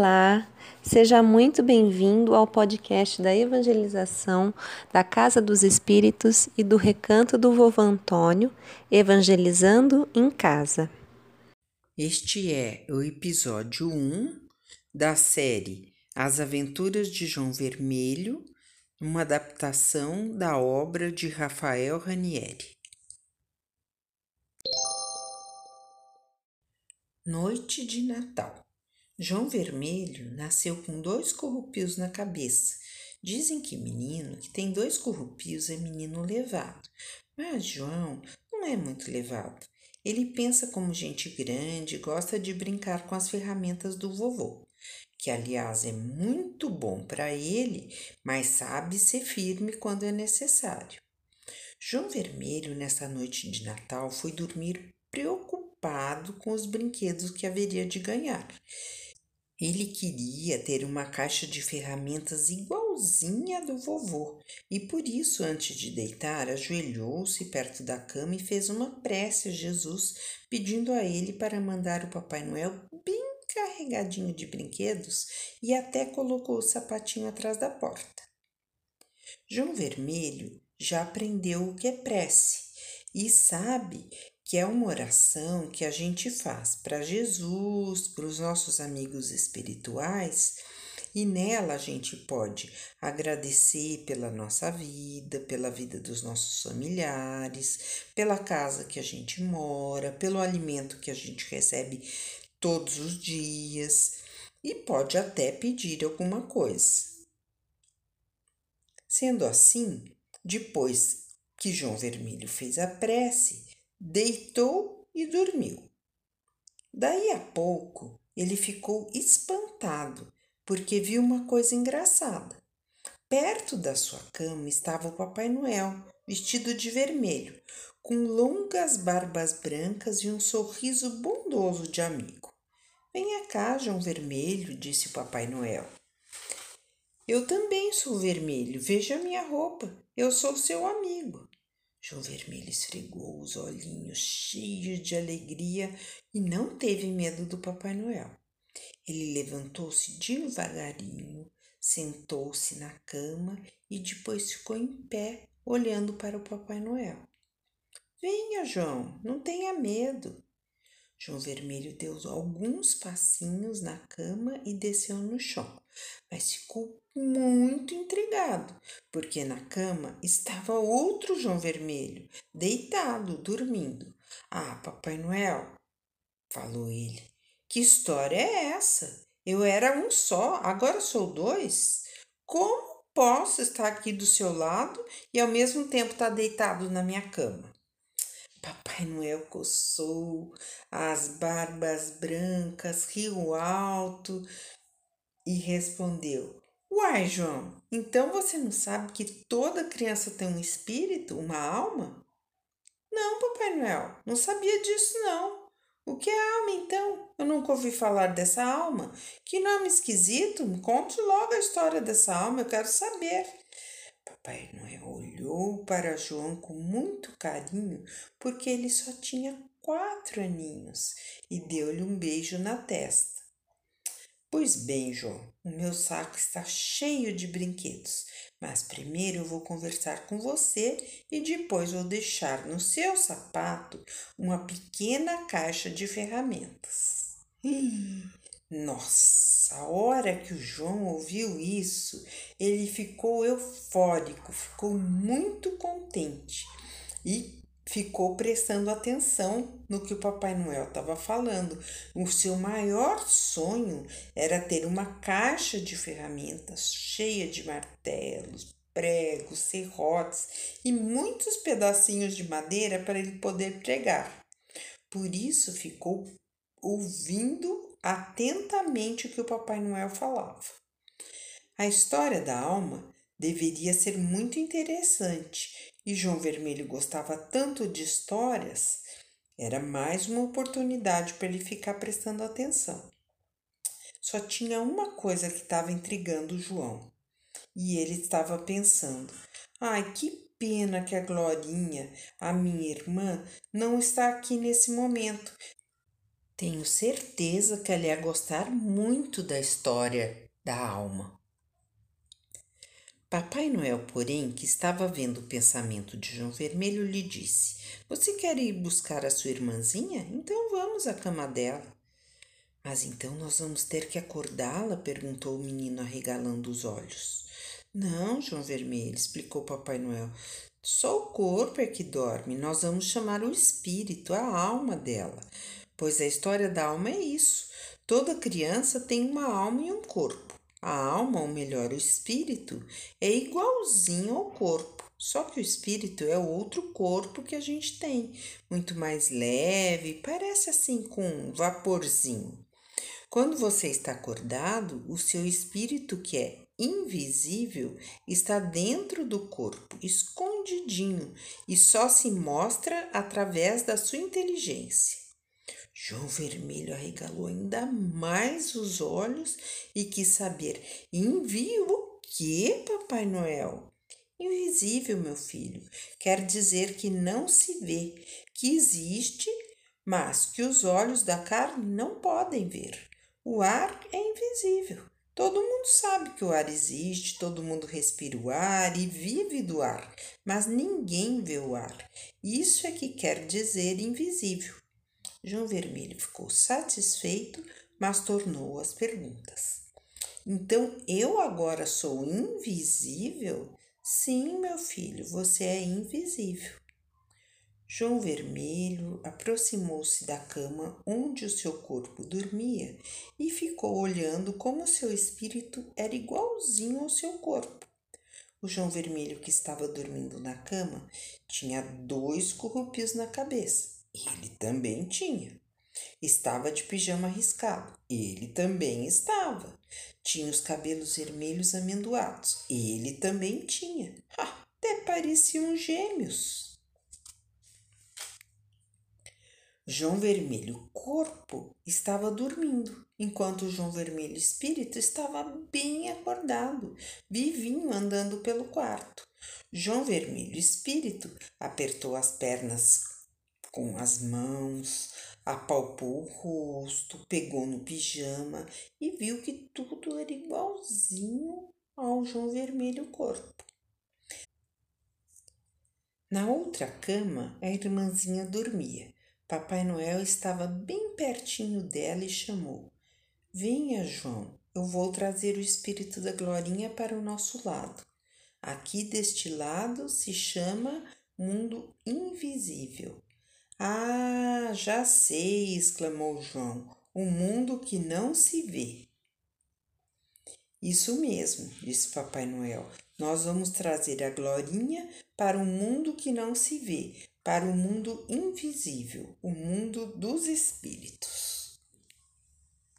Olá, seja muito bem-vindo ao podcast da evangelização da Casa dos Espíritos e do Recanto do Vovô Antônio, Evangelizando em Casa. Este é o episódio 1 da série As Aventuras de João Vermelho, uma adaptação da obra de Rafael Ranieri. Noite de Natal. João Vermelho nasceu com dois corrupios na cabeça. Dizem que menino que tem dois corrupios é menino levado, mas João não é muito levado. Ele pensa como gente grande gosta de brincar com as ferramentas do vovô, que aliás é muito bom para ele, mas sabe ser firme quando é necessário. João Vermelho, nessa noite de Natal, foi dormir preocupado com os brinquedos que haveria de ganhar. Ele queria ter uma caixa de ferramentas igualzinha do vovô e por isso, antes de deitar, ajoelhou-se perto da cama e fez uma prece a Jesus, pedindo a ele para mandar o Papai Noel bem carregadinho de brinquedos e até colocou o sapatinho atrás da porta. João Vermelho já aprendeu o que é prece e sabe que é uma oração que a gente faz para Jesus, para os nossos amigos espirituais, e nela a gente pode agradecer pela nossa vida, pela vida dos nossos familiares, pela casa que a gente mora, pelo alimento que a gente recebe todos os dias e pode até pedir alguma coisa. Sendo assim, depois que João Vermelho fez a prece, deitou e dormiu. Daí a pouco ele ficou espantado porque viu uma coisa engraçada. Perto da sua cama estava o Papai Noel, vestido de vermelho, com longas barbas brancas e um sorriso bondoso de amigo. Venha cá, João Vermelho, disse o Papai Noel. Eu também sou vermelho, veja minha roupa, eu sou seu amigo. João Vermelho esfregou os olhinhos cheios de alegria e não teve medo do Papai Noel. Ele levantou-se devagarinho, sentou-se na cama e depois ficou em pé, olhando para o Papai Noel. Venha, João, não tenha medo. João Vermelho deu alguns passinhos na cama e desceu no chão, mas ficou muito intrigado, porque na cama estava outro João Vermelho, deitado, dormindo. Ah, Papai Noel, falou ele, que história é essa? Eu era um só, agora sou dois. Como posso estar aqui do seu lado e ao mesmo tempo estar deitado na minha cama? Papai Noel coçou as barbas brancas, riu alto e respondeu: Uai, João, então você não sabe que toda criança tem um espírito, uma alma? Não, Papai Noel, não sabia disso não. O que é alma então? Eu nunca ouvi falar dessa alma. Que nome esquisito! Me conte logo a história dessa alma, eu quero saber. Papai Noel olhou para João com muito carinho, porque ele só tinha quatro aninhos, e deu-lhe um beijo na testa. Pois bem, João, o meu saco está cheio de brinquedos, mas primeiro eu vou conversar com você e depois vou deixar no seu sapato uma pequena caixa de ferramentas. Nossa, a hora que o João ouviu isso, ele ficou eufórico, ficou muito contente e ficou prestando atenção no que o Papai Noel estava falando. O seu maior sonho era ter uma caixa de ferramentas cheia de martelos, pregos, serrotes e muitos pedacinhos de madeira para ele poder pregar. Por isso ficou ouvindo atentamente o que o Papai Noel falava. A história da alma deveria ser muito interessante e João Vermelho gostava tanto de histórias, era mais uma oportunidade para ele ficar prestando atenção. Só tinha uma coisa que estava intrigando o João. E ele estava pensando: ai, que pena que a Glorinha, a minha irmã, não está aqui nesse momento. Tenho certeza que ela ia gostar muito da história da alma. Papai Noel, porém, que estava vendo o pensamento de João Vermelho, lhe disse: Você quer ir buscar a sua irmãzinha? Então vamos à cama dela. Mas então nós vamos ter que acordá-la? perguntou o menino, arregalando os olhos. Não, João Vermelho, explicou Papai Noel. Só o corpo é que dorme. Nós vamos chamar o espírito, a alma dela. Pois a história da alma é isso. Toda criança tem uma alma e um corpo. A alma, ou melhor, o espírito, é igualzinho ao corpo, só que o espírito é outro corpo que a gente tem, muito mais leve, parece assim com um vaporzinho. Quando você está acordado, o seu espírito, que é invisível, está dentro do corpo, escondidinho, e só se mostra através da sua inteligência. João Vermelho arregalou ainda mais os olhos e quis saber: envio o que, Papai Noel? Invisível, meu filho, quer dizer que não se vê, que existe, mas que os olhos da carne não podem ver. O ar é invisível. Todo mundo sabe que o ar existe, todo mundo respira o ar e vive do ar, mas ninguém vê o ar. Isso é que quer dizer invisível. João Vermelho ficou satisfeito, mas tornou as perguntas. Então eu agora sou invisível? Sim, meu filho, você é invisível. João Vermelho aproximou-se da cama onde o seu corpo dormia e ficou olhando como seu espírito era igualzinho ao seu corpo. O João Vermelho, que estava dormindo na cama, tinha dois corrupios na cabeça ele também tinha. Estava de pijama riscado. Ele também estava. Tinha os cabelos vermelhos amendoados. Ele também tinha. Até pareciam gêmeos. João Vermelho Corpo estava dormindo, enquanto João Vermelho Espírito estava bem acordado, vivinho andando pelo quarto. João Vermelho Espírito apertou as pernas com as mãos, apalpou o rosto, pegou no pijama e viu que tudo era igualzinho ao João Vermelho corpo. Na outra cama, a irmãzinha dormia. Papai Noel estava bem pertinho dela e chamou: Venha, João, eu vou trazer o espírito da Glorinha para o nosso lado. Aqui deste lado se chama mundo invisível. Ah, já sei! exclamou João. O mundo que não se vê. Isso mesmo, disse Papai Noel. Nós vamos trazer a Glorinha para o mundo que não se vê, para o mundo invisível, o mundo dos espíritos.